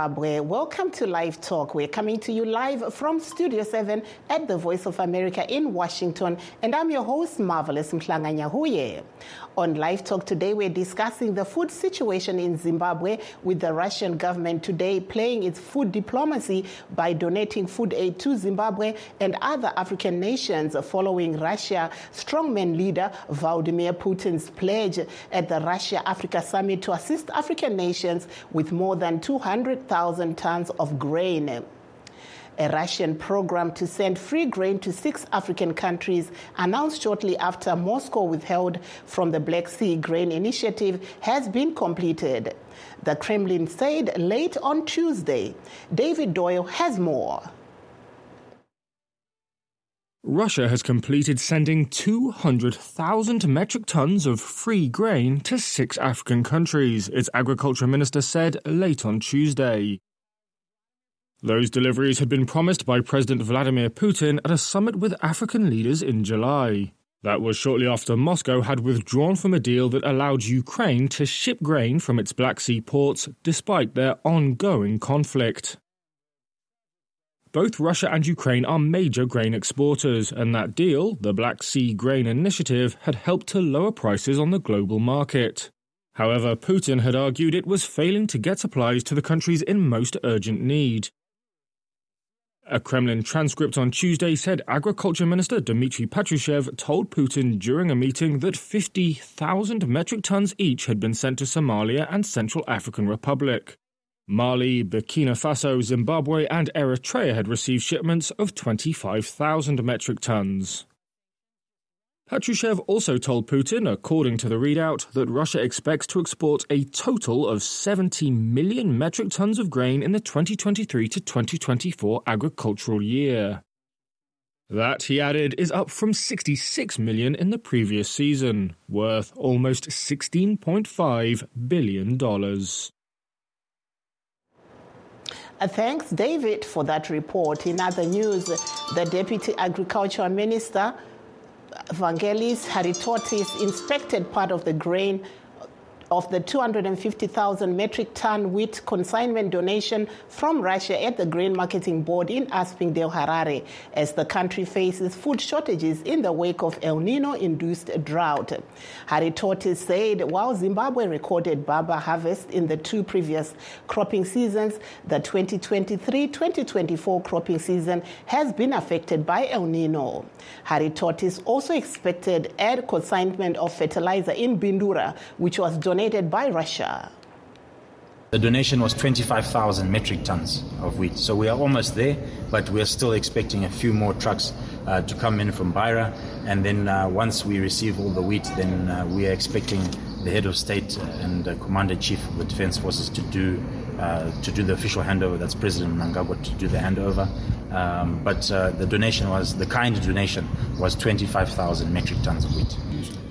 Zimbabwe. Welcome to Live Talk. We're coming to you live from Studio 7 at the Voice of America in Washington. And I'm your host, Marvelous Mhlanga On Live Talk today, we're discussing the food situation in Zimbabwe with the Russian government today playing its food diplomacy by donating food aid to Zimbabwe and other African nations following Russia strongman leader Vladimir Putin's pledge at the Russia Africa Summit to assist African nations with more than 200,000 tons of grain. A Russian program to send free grain to six African countries, announced shortly after Moscow withheld from the Black Sea Grain Initiative, has been completed. The Kremlin said late on Tuesday. David Doyle has more. Russia has completed sending 200,000 metric tons of free grain to six African countries, its agriculture minister said late on Tuesday. Those deliveries had been promised by President Vladimir Putin at a summit with African leaders in July. That was shortly after Moscow had withdrawn from a deal that allowed Ukraine to ship grain from its Black Sea ports despite their ongoing conflict. Both Russia and Ukraine are major grain exporters, and that deal, the Black Sea Grain Initiative, had helped to lower prices on the global market. However, Putin had argued it was failing to get supplies to the countries in most urgent need. A Kremlin transcript on Tuesday said Agriculture Minister Dmitry Patrushev told Putin during a meeting that 50,000 metric tons each had been sent to Somalia and Central African Republic. Mali, Burkina Faso, Zimbabwe, and Eritrea had received shipments of 25,000 metric tons. Patrushev also told Putin, according to the readout, that Russia expects to export a total of 70 million metric tons of grain in the 2023 to 2024 agricultural year. That, he added, is up from 66 million in the previous season, worth almost $16.5 billion. Uh, thanks, David, for that report. In other news, the Deputy Agriculture Minister, Vangelis Haritatos, inspected part of the grain of the 250,000 metric ton wheat consignment donation from Russia at the Grain Marketing Board in Aspindale, Harare, as the country faces food shortages in the wake of El Nino induced drought. Haritatos said while Zimbabwe recorded baba harvest in the two previous cropping seasons, the 2023 2024 cropping season has been affected by El Nino. Haritatos also expected air consignment of fertilizer in Bindura, which was donated donated by Russia. The donation was 25,000 metric tons of wheat. So we are almost there, but we are still expecting a few more trucks uh, to come in from Beira. And then uh, once we receive all the wheat, then uh, we are expecting the head of state and commander chief of the defense forces to do uh, to do the official handover. That's President Mnangagwa to do the handover. Um, but uh, the donation was the kind donation was 25,000 metric tons of wheat.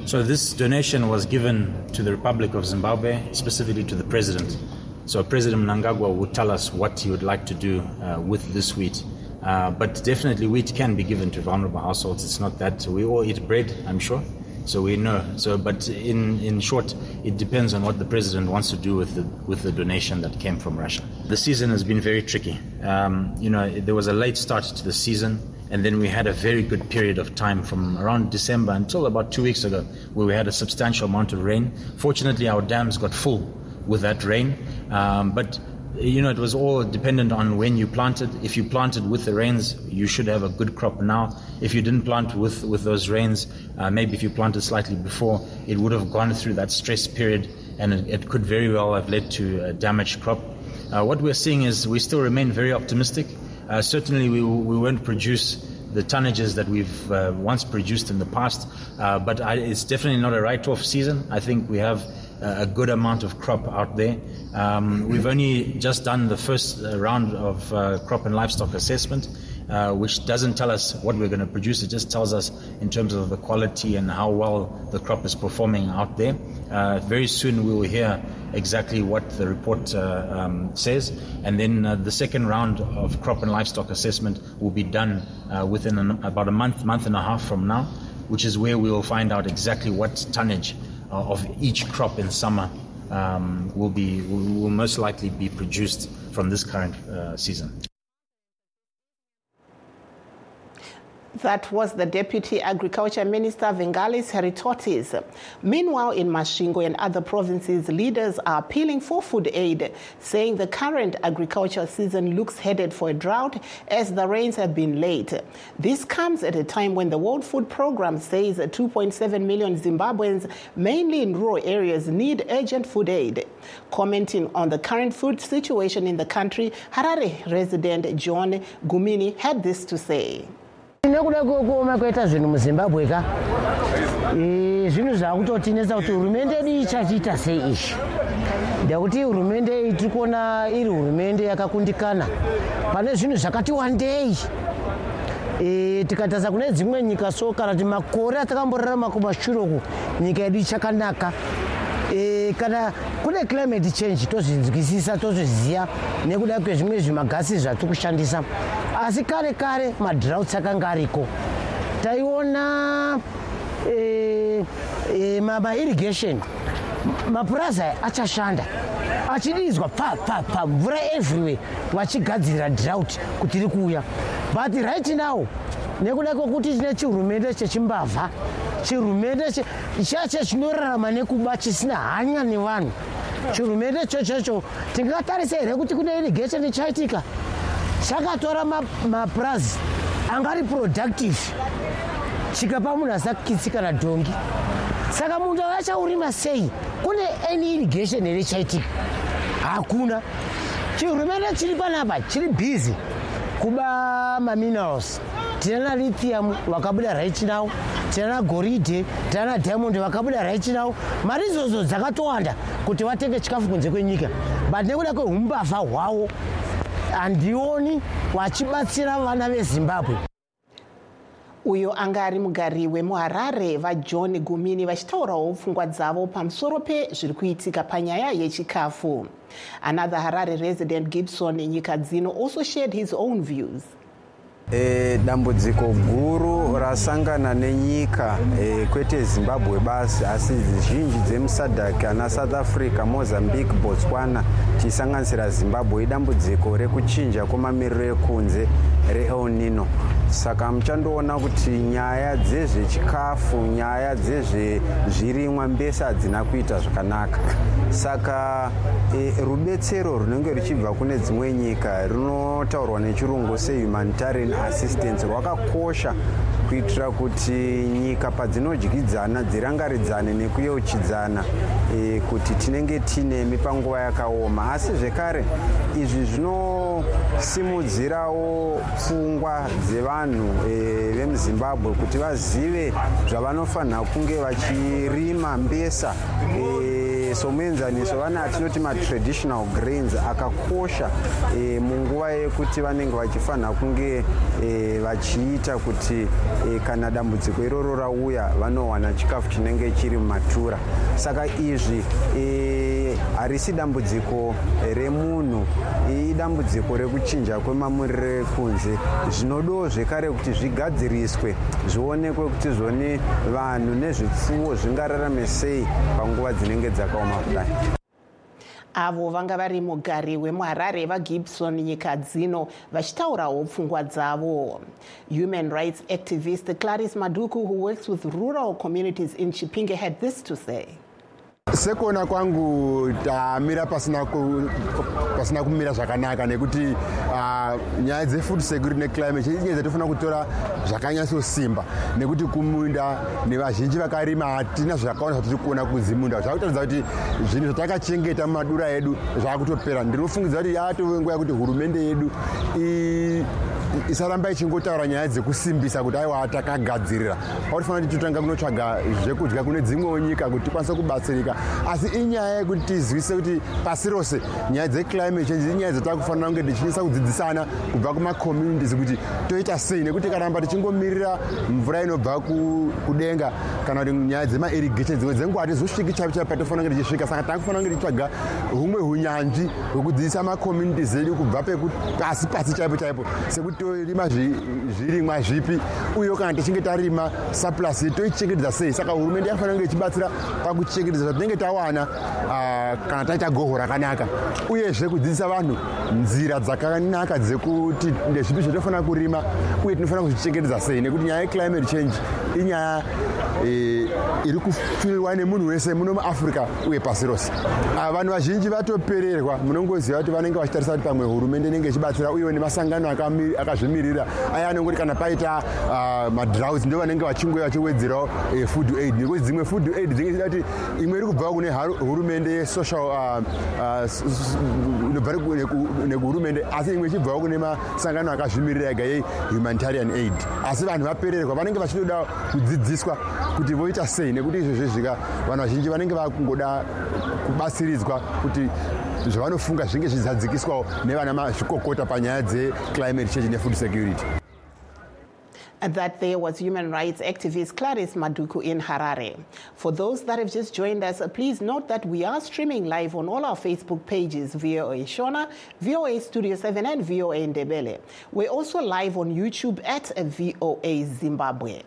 So this donation was given to the Republic of Zimbabwe, specifically to the president. So President Mnangagwa would tell us what he would like to do uh, with this wheat. Uh, but definitely wheat can be given to vulnerable households. It's not that we all eat bread, I'm sure. So we know. So, but in, in short, it depends on what the president wants to do with the with the donation that came from Russia. The season has been very tricky. Um, you know, there was a late start to the season. And then we had a very good period of time from around December until about two weeks ago, where we had a substantial amount of rain. Fortunately, our dams got full with that rain. Um, but you know, it was all dependent on when you planted. If you planted with the rains, you should have a good crop now. If you didn't plant with, with those rains, uh, maybe if you planted slightly before, it would have gone through that stress period and it, it could very well have led to a damaged crop. Uh, what we're seeing is we still remain very optimistic. Uh, certainly, we, we won't produce the tonnages that we've uh, once produced in the past, uh, but I, it's definitely not a write-off season. I think we have a good amount of crop out there. Um, we've only just done the first uh, round of uh, crop and livestock assessment, uh, which doesn't tell us what we're going to produce. It just tells us in terms of the quality and how well the crop is performing out there. Uh, very soon we will hear exactly what the report uh, um, says, and then uh, the second round of crop and livestock assessment will be done within an, about a month, month and a half from now, which is where we will find out exactly what tonnage of each crop in summer um, will be will, will most likely be produced from this current uh, season. That was the Deputy Agriculture Minister Vangelis Haritatos. Meanwhile, in Masvingo and other provinces, leaders are appealing for food aid, saying the current agricultural season looks headed for a drought as the rains have been late. This comes at a time when the World Food Programme says 2.7 million Zimbabweans, mainly in rural areas, need urgent food aid. Commenting on the current food situation in the country, Harare resident John Gumini had this to say. Nekuda kwekuoma kwaita zvinhu muzimbabwe ka? Zvinhu zvaakutotinetsa kuti hurumende yedu ichachiita sei? Izvi ndekuti hurumende iyi tiri kuona iri hurumende yakakundikana. Pane zvinhu zvakati wandei? Tikatarisa kune dzimwe nyika so kana kuti makore atakamborarama kumashure uku nyika yedu ichakanaka. E, kana kune climate change tozvinzwisisa tozviziva nekuda kwezvimwe zvimagasi zvatiri kushandisa asi kare kare madrouts akanga ariko. Taiona e, e, mairrigation mapurazi aya achashanda achidizwa pa pa pa mvura everywhere vachigadzirira drought kuti iri kuuya but right now nekuda kwekuti tine chihurumende chechimbavha chihurumende chacho chinorarama nekuba chisina hanya nevanhu. Chihurumende chochocho tingatarisa here kuti kune irrigation ichaitika? Chakatora mapurazi angari productive. Chikapa munhu asakitsi kana dhongi. Saka munhu avachaurima sei? Kune any irrigation here chaitika hakuna. Chihurumende chiri panapa? Chiri bhizi kuba maminerals tinana lithium vakabuda right now tinana goridhe tinana diamond vakabuda right now. Mari idzodzo dzakatowanda kuti vatenge chikafu kunze kwenyika. But nekuda kweumbavha hwavo handioni vachibatsira vana vezimbabwe. Uyo anga ari mugari wemuharare vajohn gumini vachitaurawo pfungwa dzavo pamusoro pezviri kuitika panyaya yechikafu. Another harare resident gibson nyika dzino also shared his own views E, dambudziko guru rasangana nenyika e, kwete zimbabwe basi asi zhinji dzemusadhak ana south africa mozambique botswana tichisanganisira zimbabwe idambudziko rekuchinja kwemamiriro ekunze reelnino saka muchandoona kuti nyaya dzezvechikafu nyaya dzezvezvirimwa mbese hadzina kuita zvakanaka. Saka e, rubetsero runenge ruchibva kune dzimwe nyika runotaurwa nechirungu sehumanitarian assistance rwakakosha kuitira kuti nyika padzinodyidzana dzirangaridzane nekuyeuchidzana e, kuti tinenge tinemi panguva yakaoma. Asi zvekare izvi zvinosimudzirawo pfungwa dzevanhu e, vemuzimbabwe kuti vazive zvavanofanira kunge vachirima mbesa e, somuenzaniso vane atinoti matraditional grains akakosha e, munguva yekuti vanenge vachifanira kunge e, vachiita kuti e, kana dambudziko iroro rauya vanowana chikafu chinenge chiri mumatura. Saka izvi e, harisi dambudziko remunhu. Idambudziko rekuchinja kwemamuriro ekunze. Zvinodowo zvekare kuti zvigadziriswe zvionekwe kuti zvone vanhu nezvipfuwo zvingararame sei panguva dzinenge dzakaoma kudai. Avo vanga vari mugari wemuharare vagibson nyika dzino vachitaurawo pfungwa dzavo. Human rights activist claris maduku who works with rural communities in chipinge had this to say sekuona kwangu tamira pasina, ku, pasina kumira zvakanaka nekuti uh, nyaya dzefood security neclimate change inyaya dzatofanira kutora zvakanyatsosimba nekuti kumunda nevazhinji vakarima hatina zvakawanda zvatiri kuona kuzimunda zvakutaridza kuti zvinhu zvatakachengeta mumadura edu zvakutopera. Ndinofungidza kuti yatove nguva yekuti hurumende yedu isaramba ichingotaura nyaya dzekusimbisa kuti aiwa takagadzirira pautifanira kuti totanga kunotsvaga zvekudya kune dzimwewo nyika kuti tikwanise kubatsirika. Asi inyaya yekuti tizivise kuti pasi rose nyaya dzeclimate change inyaya dzatakufanira kunge tichinisa kudzidzisana kubva kumacommunities kuti toita sei. Nekuti karamba tichingomirira mvura inobva kudenga kana kuti nyaya dzemairrigation dzimwe dzenguva hatizosviki chaipo chaipo patofanira kunge tichisvika. Saka takufanira kunge tichitsvaga humwe hunyanzvi hwekudzidzisa macommunities edu kubva pasi pasi chaipo chaipo. Sekuti torima zvi- zvirimwa zvipi uyewo kana tichinge tarima surplus toichengetedza sei. Saka hurumende yakafanira kunge ichibatsira pakuchengetedza zvatinenge tawana kana taita goho rakanaka. Uyezve kudzidzisa vanhu nzira dzakanaka dzekuti ndezvipi zvatofanira kurima uye tinofanira kuzvichengetedza sei. Nekuti nyaya yeclimate change inyaya iri kufirwa nemunhu wese muno muafrica uye pasi rose. Vanhu vazhinji vatopererwa munongoziva kuti vanenge vachitarisa kuti pamwe hurumende inenge ichibatsira uyewo nemasangano akami- akazvimirira aya anongoti kana paita ah, madrouts ndo vanenge vachingouya vachiwedzerawo eh, food aid. Nekuti dzimwe food aid dzichida kuti imwe iri kubva kune hurumende yesocial ah, ah, inobva nekuhurumende asi imwe ichibvawo kune masangano akazvimirira ega yehumanitarian aid. Asi vanhu vapererwa vanenge vachitoda kudzidziswa kuti voita sei nekuti izvozvo zvika vanhu vazhinji vanenge vakungoda kubatsiridzwa kuti zvavanofunga zvinge zvichizadzikiswawo nevana mazvikokota panyaya dzeclimate change nefood security that there was human rights activist Clarice Maduku in Harare. For those that have just joined us, please note that we are streaming live on all our Facebook pages VOA Shona, VOA Studio 7, and VOA Ndebele. We're also live on YouTube at VOA Zimbabwe.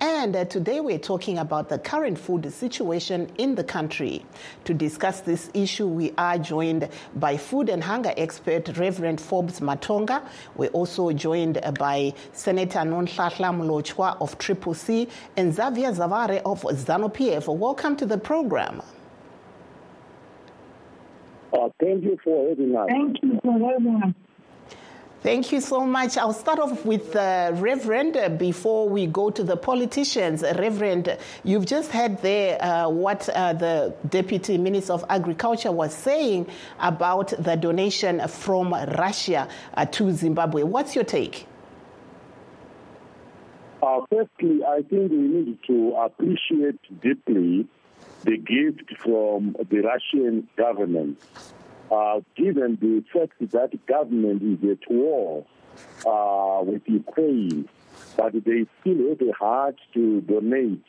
And uh, today we're talking about the current food situation in the country. To discuss this issue, we are joined by food and hunger expert Reverend Forbes Matonga. We're also joined uh, by Senator Nonhlanhla Mlotshwa of Triple C and Xavier Zavare of ZANU PF. Welcome to the program. Uh, thank you for having us. Thank you for having us. Thank you so much. I'll start off with uh, Reverend before we go to the politicians. Reverend, you've just heard there uh, what uh, the Deputy Minister of Agriculture was saying about the donation from Russia uh, to Zimbabwe. What's your take? Uh, firstly, I think we need to appreciate deeply the gift from the Russian government, uh, given the fact that government is at war uh, with Ukraine, but they still have a heart to donate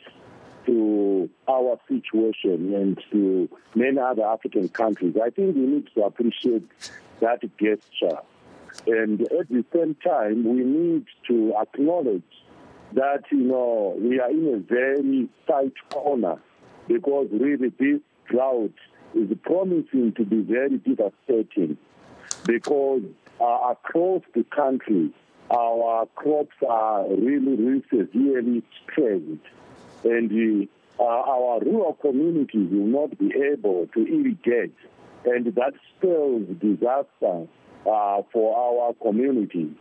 to our situation and to many other African countries. I think we need to appreciate that gesture. And at the same time, we need to acknowledge that, you know, we are in a very tight corner because really this drought is promising to be very devastating because uh, across the country, our crops are really, really severely stressed. And uh, our rural communities will not be able to irrigate. And that spells disaster uh, for our communities.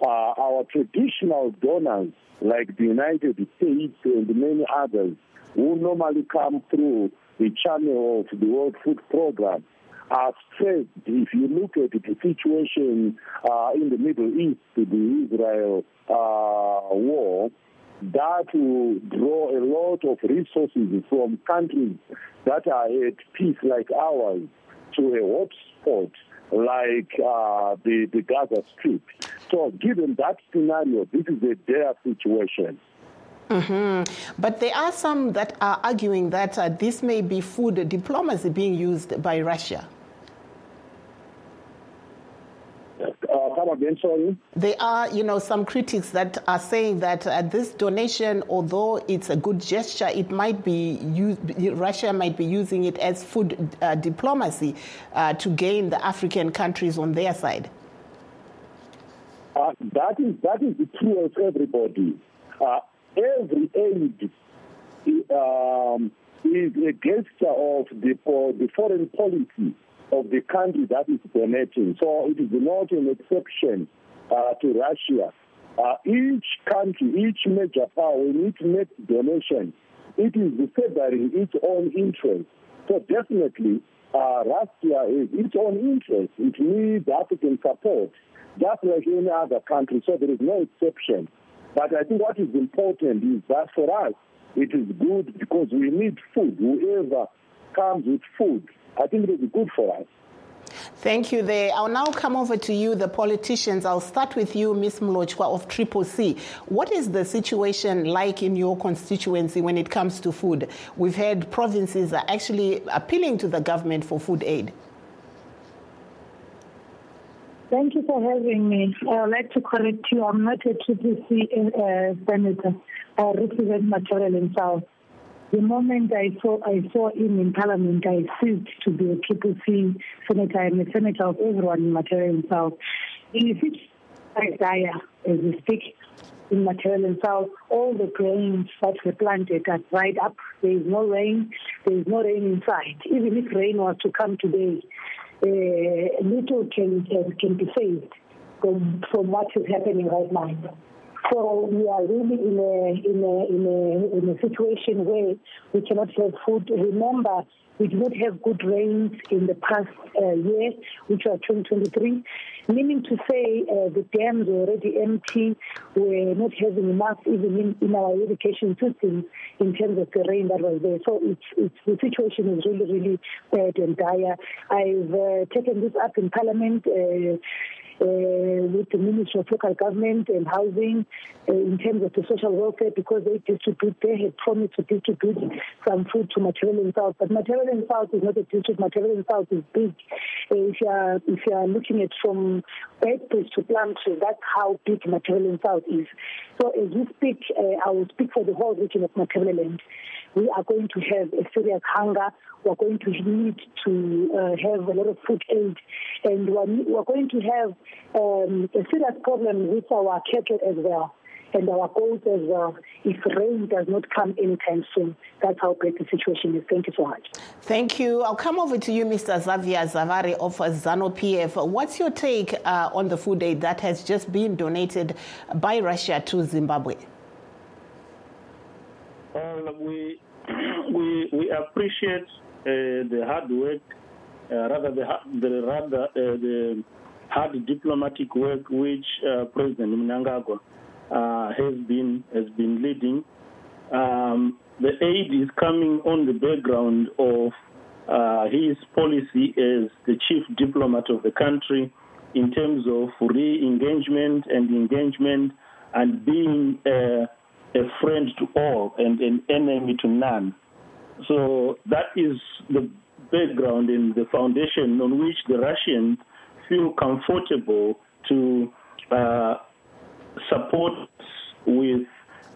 Uh, our traditional donors, like the United States and many others, who normally come through the channel of the World Food Program, are said, If you look at the situation uh, in the Middle East, the Israel uh, war, that will draw a lot of resources from countries that are at peace like ours to a hotspot like uh, the, the Gaza Strip. So given that scenario, this is a dire situation. But there are some that are arguing that uh, this may be food diplomacy being used by Russia. Uh, come again, sorry? There are, you know, some critics that are saying that uh, this donation, although it's a good gesture, it might be used, Russia might be using it as food uh, diplomacy uh, to gain the African countries on their side. Uh, that is that is the true of everybody. Uh, every aid um, is a gesture of the for the foreign policy of the country that is donating. So it is not an exception uh, to Russia. Uh, each country, each major power, when it makes donation, it is favoring its own interest. So definitely, uh, Russia is its own interest. It needs African support, just like any other country. So there is no exception. But I think what is important is that for us, it is good because we need food. Whoever comes with food, I think it is good for us. Thank you there. I'll now come over to you, the politicians. I'll start with you, Ms. Mlotshwa of Triple C. What is the situation like in your constituency when it comes to food? We've heard provinces are actually appealing to the government for food aid. Thank you for having me. I would like to correct you. I'm not a TPC uh, senator. I represent Matabeleland South. The moment I saw I saw him in Parliament, I ceased to be a TPC senator. I'm a senator of everyone in Matabeleland South. In the situation dire as we speak in Matabeleland South, all the grains that were planted are dried up. There is no rain. There is no rain inside. Even if rain was to come today, uh, Uh, little can, can, can be saved from, from what is happening right now. So we are really in a, in a, in a, in a situation where we cannot have food. Remember, we did not have good rains in the past uh, year, which was 2023, meaning to say uh, the dams were already empty. We're not having enough even in, in our irrigation system in terms of the rain that was there. So it's, it's, the situation is really, really bad and dire. I've uh, taken this up in Parliament. Uh, with the Ministry of Local Government and Housing uh, in terms of the social welfare because they distribute, they had promised to distribute some food to Matabeleland South. But Matabeleland South is not a district. Matabeleland South is big. Uh, if you are if you are looking at from Beitbridge to Plumtree, that's how big Matabeleland South is. So as we speak, I will speak for the whole region of Matabeleland we are going to have a serious hunger. We're going to need to uh, have a lot of food aid, and we're, going to have um, a serious problem with our cattle as well and our goats as well if rain does not come anytime soon. That's how bad the situation is. Thank you so much. Thank you. I'll come over to you, Mr. Xavier Zavare of ZANU PF. What's your take uh, on the food aid that has just been donated by Russia to Zimbabwe? We we we appreciate uh, the hard work, uh, rather the, the rather uh, the hard diplomatic work which President Mnangagwa has been has been leading. Um, the aid is coming on the background of uh, his policy as the chief diplomat of the country in terms of re-engagement and engagement and being friend to all and an enemy to none. So that is the background and the foundation on which the Russians feel comfortable to uh, support with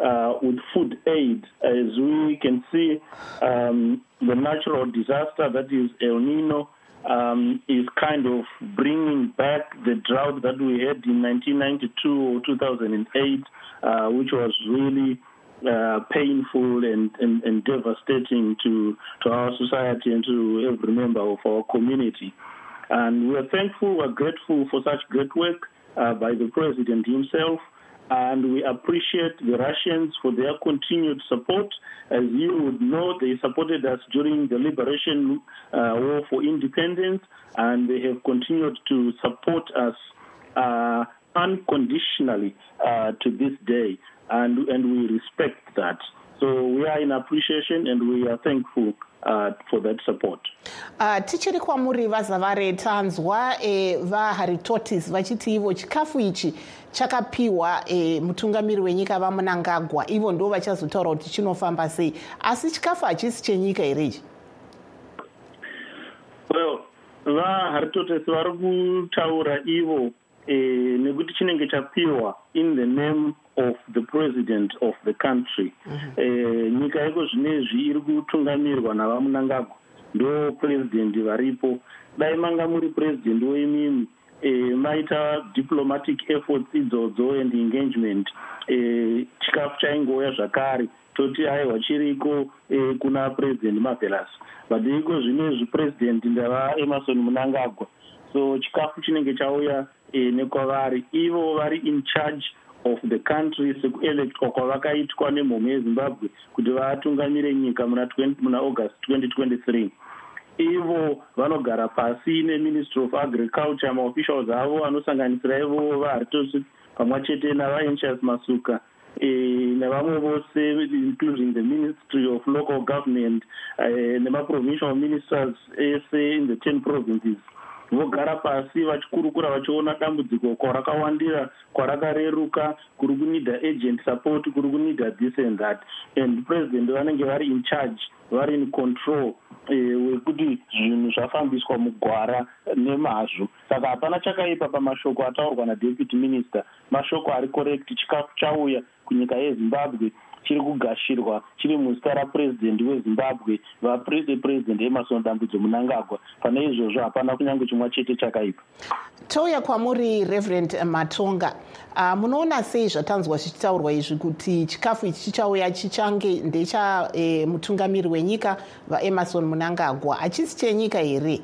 uh, with food aid, as we can see, um, the natural disaster that is El Nino um, is kind of bringing back the drought that we had in 1992 or 2008 uh, which was really uh, painful and, and, and, devastating to, to our society and to every member of our community. And we're thankful, we're grateful for such great work uh, by the president himself. And we appreciate the Russians for their continued support. As you would know, they supported us during the liberation uh, war for independence, and they have continued to support us uh, unconditionally uh, to this day, and, and we respect that. So we are in appreciation and we are thankful uh, for that support. Uh, tichiri kwamuri vazavare tanzwa e, vaharitortis vachiti ivo chikafu ichi chakapiwa e, mutungamiri wenyika vamunangagwa. Ivo ndo vachazotaura kuti chinofamba sei. Asi chikafu hachisi chenyika here ichi? Well vaharitortis vari kutaura ivo eh, nekuti chinenge chapiwa in the name of the president of the country. Mm-hmm. eh, nyika iko zvinezvi iri kutungamirwa navamunangagwa. Ndo purezidendi varipo. Dai manga muri purezidendi weimimi eh, maita diplomatic efforts idzodzo and engagement. Eh, chikafu chaingouya zvakare. Toti aiwa chiriko eh, kuna purezidendi mavelas but iko zvinezvi purezidendi ndavaemarson munangagwa so chikafu chinenge chauya e, nekwavari. Ivo vari in charge of the country sekuelectwa kwavakaitwa nemhomho yezimbabwe kuti vatungamire nyika muna, muna august 2023 ivo vanogara pasi neministry of agriculture maofficials avo anosanganisira ivo vaharitosi pamwe chete navaenchas masuka e, nevamwe vose including the ministry of local government e, nemaprovincial ministers ese in the ten provinces vogara pasi vachikurukura vachiona dambudziko kwarakawandira kwarakareruka kuri kunidha agent support kuri kunidha this and that. And president vanenge vari in charge vari in control eh, wekuti zvinhu zvafambiswa mugwara nemazvo. Saka hapana chakaipa pamashoko ataurwa nadeputy minister. Mashoko ari correct chikafu chauya kunyika yezimbabwe chiri kugashirwa chiri muzita rapurezidendi wezimbabwe vapurezidendi emarson dambudzo munangagwa. Pane izvozvo hapana kunyange chimwa chete chakaipa. Touya kwamuri reverend matonga uh, munoona sei zvatanzwa zvichitaurwa izvi kuti chikafu ichi chichauya chichange ndechamutungamiri eh, wenyika vaemarson munangagwa? Hachisi chenyika here?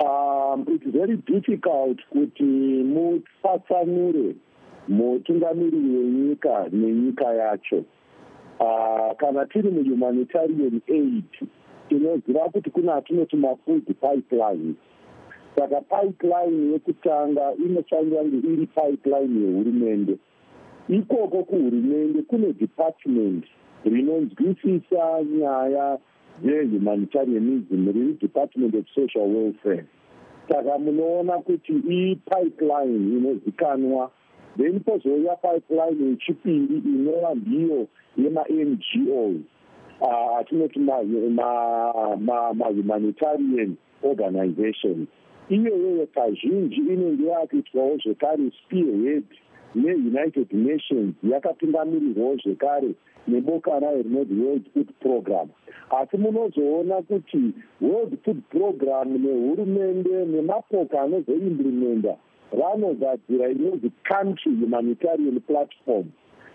Um, its very difficult kuti mutfatsanure mutungamiriri wenyika nenyika yacho. Uh, kana tiri muhumanitarian aid tinoziva kuti kuna atinoti mafood pipeline. Saka pipeline yekutanga inofanira kunge iri pipeline yehurumende. Ikoko kuhurumende kune department rinonzwisisa nyaya dzehumanitarianism riri department of social welfare. Saka munoona kuti ipipeline inozikanwa then pozouya pipeline yechipiri inova ndiyo yema-ngos atinoti mahumanitarian organizations iyoyoyo kazhinji inenge yakuitwawo zvekare spearhead neunited nations yakapingamirirwawo zvekare neboka rayo rinoti world food program. Asi munozoona kuti world food program nehurumende nemapoka anozoimplimenda vanogadzira inonzi country humanitarian platform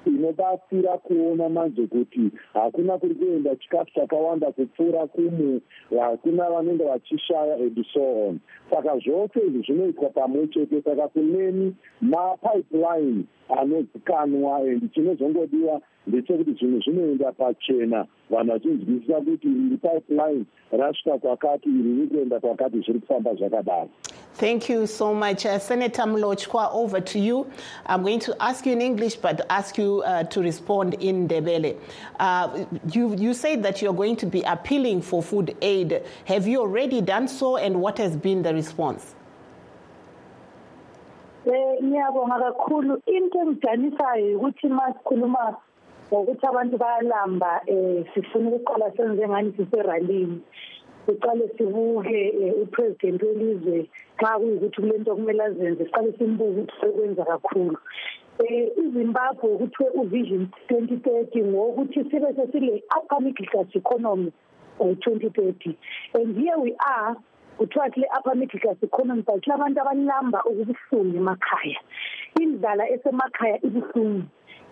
inobatsira kuona manje kuti hakuna kuri kuenda chikafu chakawanda kupfuura kumu hakuna vanenge vachishaya and so on. Saka zvose izvi zvinoitwa pamwe chete saka kuneni mapipeline anozikanwa chinozongodiwa ndechekuti zvinhu zvinoenda pachena vanhu vachinzwisisa kuti iri pipeline rasvika kwakati iri riri kuenda kwakati zviri kufamba zvakadaro Thank you so much. Uh, Senator Mlotshwa, over to you. I'm going to ask you in English, but ask you uh, to respond in Ndebele. Uh, you, you said that you're going to be appealing for food aid. Have you already done so, and what has been the response? Ngiyabonga kakhulu. Into engidanisayo ukuthi masikhuluma ngokuthi abantu bayalamba um sifuna ukuqala senze ngani siseralini siqale sibuke eh, upresident welizwe xa kuyukuthi kule nto kumele azenze siqale simbuke ukuthi sekwenza kakhulu. Um izimbabwe kuthiwe uvision twenty thirty ngokuthi sibe sesile middle class economy by twenty thirty. And here we are kuthiwa kule upper middle class economy but kulabantu abalamba ukubuhlungu emakhaya. Indlala esemakhaya ibuhlungu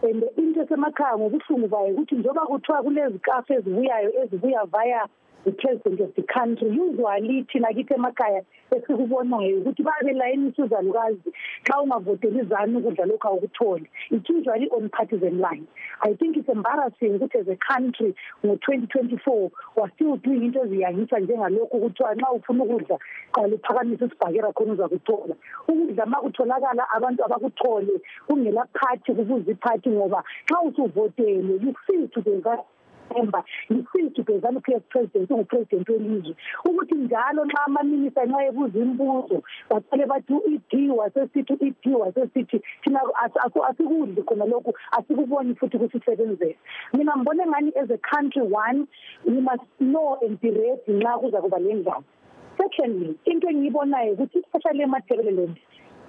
and into esemakhaya ngobuhlungu bayo ukuthi njengoba kuthiwa kulezikafu ezibuyayo ezibuya via the president of the country usually thina kithi emakhaya esikubonayo ukuthi babelayinisa uzalukazi xa ungavoteli izani ukudla lokhu awukutholi. It's usually on partisan line. I think it's embarrassing ukuthi as a country ngo-twenty twenty four wasill doing into eziyangisa njengalokhu kuthiwa nxa ufuna ukudla qala uphakamisa isibhakera khona uzakuthola ukudla ma kutholakala abantu abakuthole kungela phathi kubuza iphathi ngoba xa usuvotele you feel to the December yisiphi Bezana PS president ungupresident welizwe? Ukuthi njalo nxa amaminista nxa ebuza imibuzo bacale bathi u-ed wasesithi u-ed wasesithi thina asikudli khona lokhu asikuboni futhi kusisebenzela mina ngibone ngani as a country one we must know and be ready nxa kuza kuba le ndlala secondly into engiyibonayo ukuthi especially emathebeleland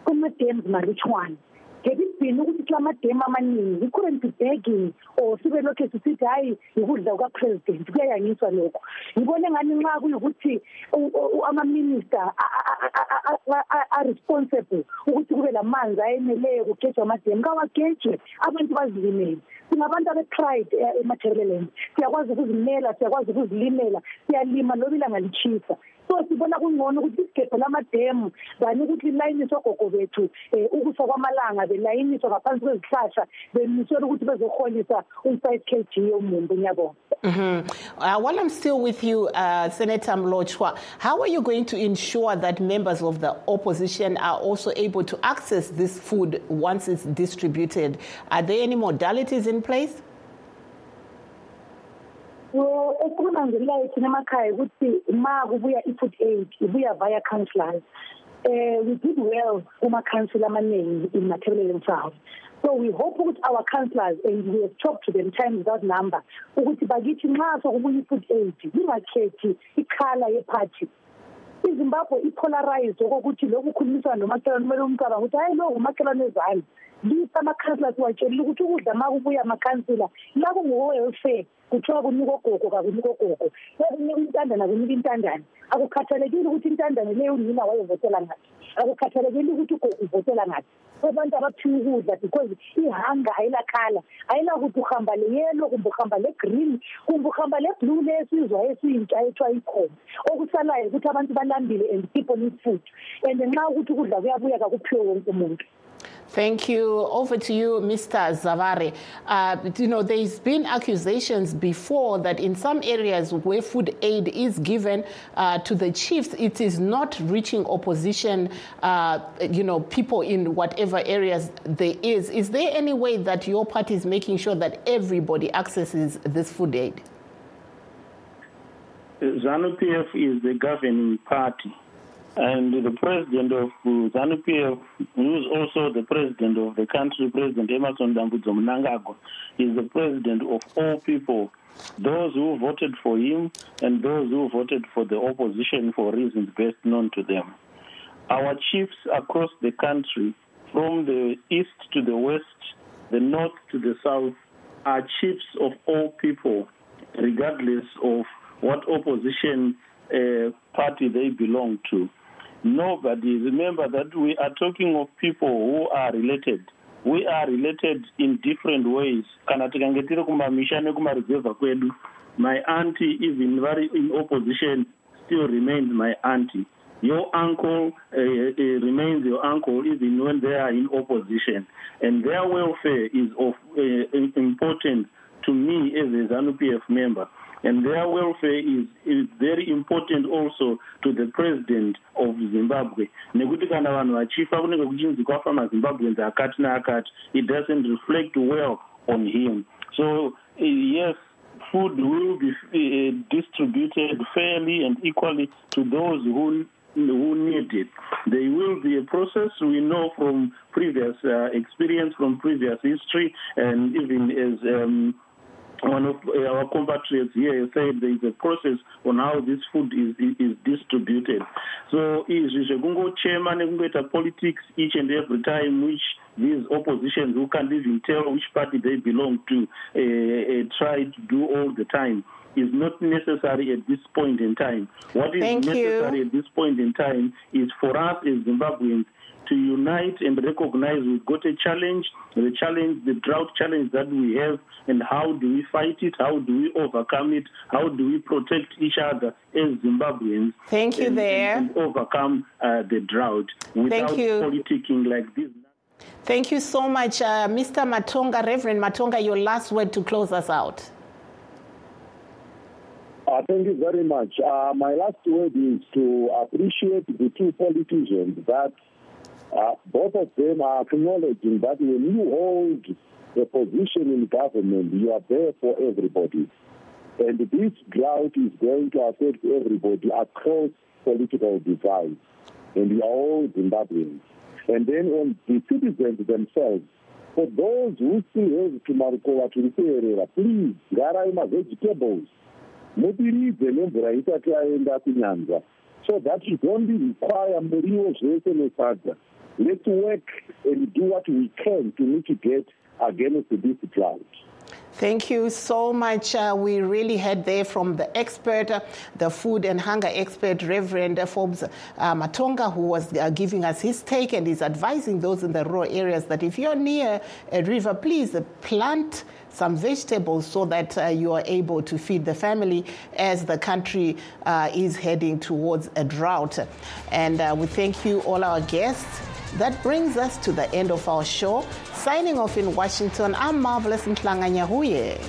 kuma-dams malutshwane ngekubhini ukuthi kula mademu amaningi we couldn't be begging or sibe lokhu sisithi hhayi yikudla kukapresident. Kuyayangiswa lokho. Ngibone ngani nxa kuyukuthi amaminista aresponsible ukuthi kube lamanzi ayeneleyo kugejwa amademu. Kawagejwe abantu bazilimele. Singabantu abe-pride emathebeleland siyakwazi ukuzimela siyakwazi ukuzilimela siyalima loba ilanga litshisa. So sibona kungcono ukuthi lamademu ukuthi ogogo bethu um ukufa kwamalanga belayiniswa ngaphansi kwezihlahla ukuthi bezoholisa u-five k g Mm-hmm. Uh, while I'm still with you, uh, Senator Mlotshwa, how are you going to ensure that members of the opposition are also able to access this food once it's distributed? Are there any modalities in place? So esikunanzelelayo thina emakhaya ukuthi ma kubuya i-food aid ibuya via councillors uh, we did well kuma-council amaningi in matabeleland south so we hope ukuthi our councillors and we have talked to them time without number ukuthi bakithi nxa sokubuya i-food aid lingakhethi ikhala yephathi izimbabwe ipolarized okokuthi lokhu khulumisana nomakhelwane kumele umcabanga ukuthi hayi lo ngumakhelwane ezami lisa amakhansila siwatshelile ukuthi ukudla ma kubuya amakhansila la kungowe-welfare kuthiwa kunika ogogo kakunika ogogo kunika intandane akunika intandane. Akukhathalekile ukuthi intandane leyo unina wayevotela ngaphi akukhathalekile ukuthi ugogo uvotela ngaphi abantu abaphiwa ukudla because ihanga ayilakhala. Ayilakuthi uhamba le-yelo kumbe uhamba le-green kumbe uhamba le-blue lesizwa esiyintsha ethiwa ikhona. Okusalayo ukuthi abantu balambile and people need food. And nxa ukuthi ukudla kuyabuya kakuphiwe wonke umuntu. Thank you. Over to you, Mr. Zavare. Uh, you know, there's been accusations before that in some areas where food aid is given uh, to the chiefs, it is not reaching opposition, uh, you know, people in whatever areas there is. Is there any way that your party is making sure that everybody accesses this food aid? ZANU-PF is the governing party. And the president of ZANU PF, who is also the president of the country, President Emmerson Dambudzo Mnangagwa, is the president of all people, those who voted for him and those who voted for the opposition for reasons best known to them. Our chiefs across the country, from the east to the west, the north to the south, are chiefs of all people, regardless of what opposition uh, party they belong to. Nobody, remember that we are talking of people who are related. We are related in different ways. Kana tikange tiri kumamisha nekumaruzevha kwedu, my auntie, even very in opposition, still remains my auntie. Your uncle uh, uh, remains your uncle even when they are in opposition. And their welfare is of uh, important to me as a ZANU-PF member. And their welfare is, is very important also to the president of Zimbabwe. Nekuti kana vanhu vachifa kunenge kuchinzi kwafa mazimbabweans akati neakati, it doesn't reflect well on him. So, uh, yes, food will be uh, distributed fairly and equally to those who who need it. There will be a process we know from previous uh, experience, from previous history, and even as um, one of our compatriots here said there is a process on how this food is, is, distributed. So is distributed. So izvi zvekungochema nekungoita politics each and every time which these oppositions who can't even tell which party they belong to uh, uh, try to do all the time is not necessary at this point in time. What is Thank necessary you. at this point in time is for us as Zimbabweans to unite and recognize we've got a challenge, the challenge, the drought challenge that we have, and how do we fight it? How do we overcome it? How do we protect each other as Zimbabweans? Thank you and, there. And, and overcome uh, the drought without you. politicking like this. Thank you so much, uh, Mr. Matonga. Reverend Matonga, your last word to close us out. Uh, thank you very much. Uh, my last word is to appreciate the two politicians that uh, both of them are acknowledging that when you hold a position in government, you are there for everybody. And this drought is going to affect everybody across political divides. And we are all Zimbabweans. And then on the citizens themselves, for those who still have to Marukova to Ruperera, please, garai vegetables. mudiridze nemvura isati yaenda kunyanza so that you don't require muriwo zvese nesadza let's work and do what we can to mitigate against this drought Thank you so much. Uh, we really heard there from the expert, uh, the food and hunger expert, Reverend Forbes uh, Matonga, who was uh, giving us his take and is advising those in the rural areas that if you're near a river, please plant some vegetables so that uh, you are able to feed the family as the country uh, is heading towards a drought. And uh, we thank you, all our guests. That brings us to the end of our show. Signing off in Washington, I'm Marvelous Mhlanga Nyahuye.